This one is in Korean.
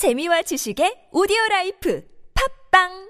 재미와 지식의 오디오 라이프. 팝빵!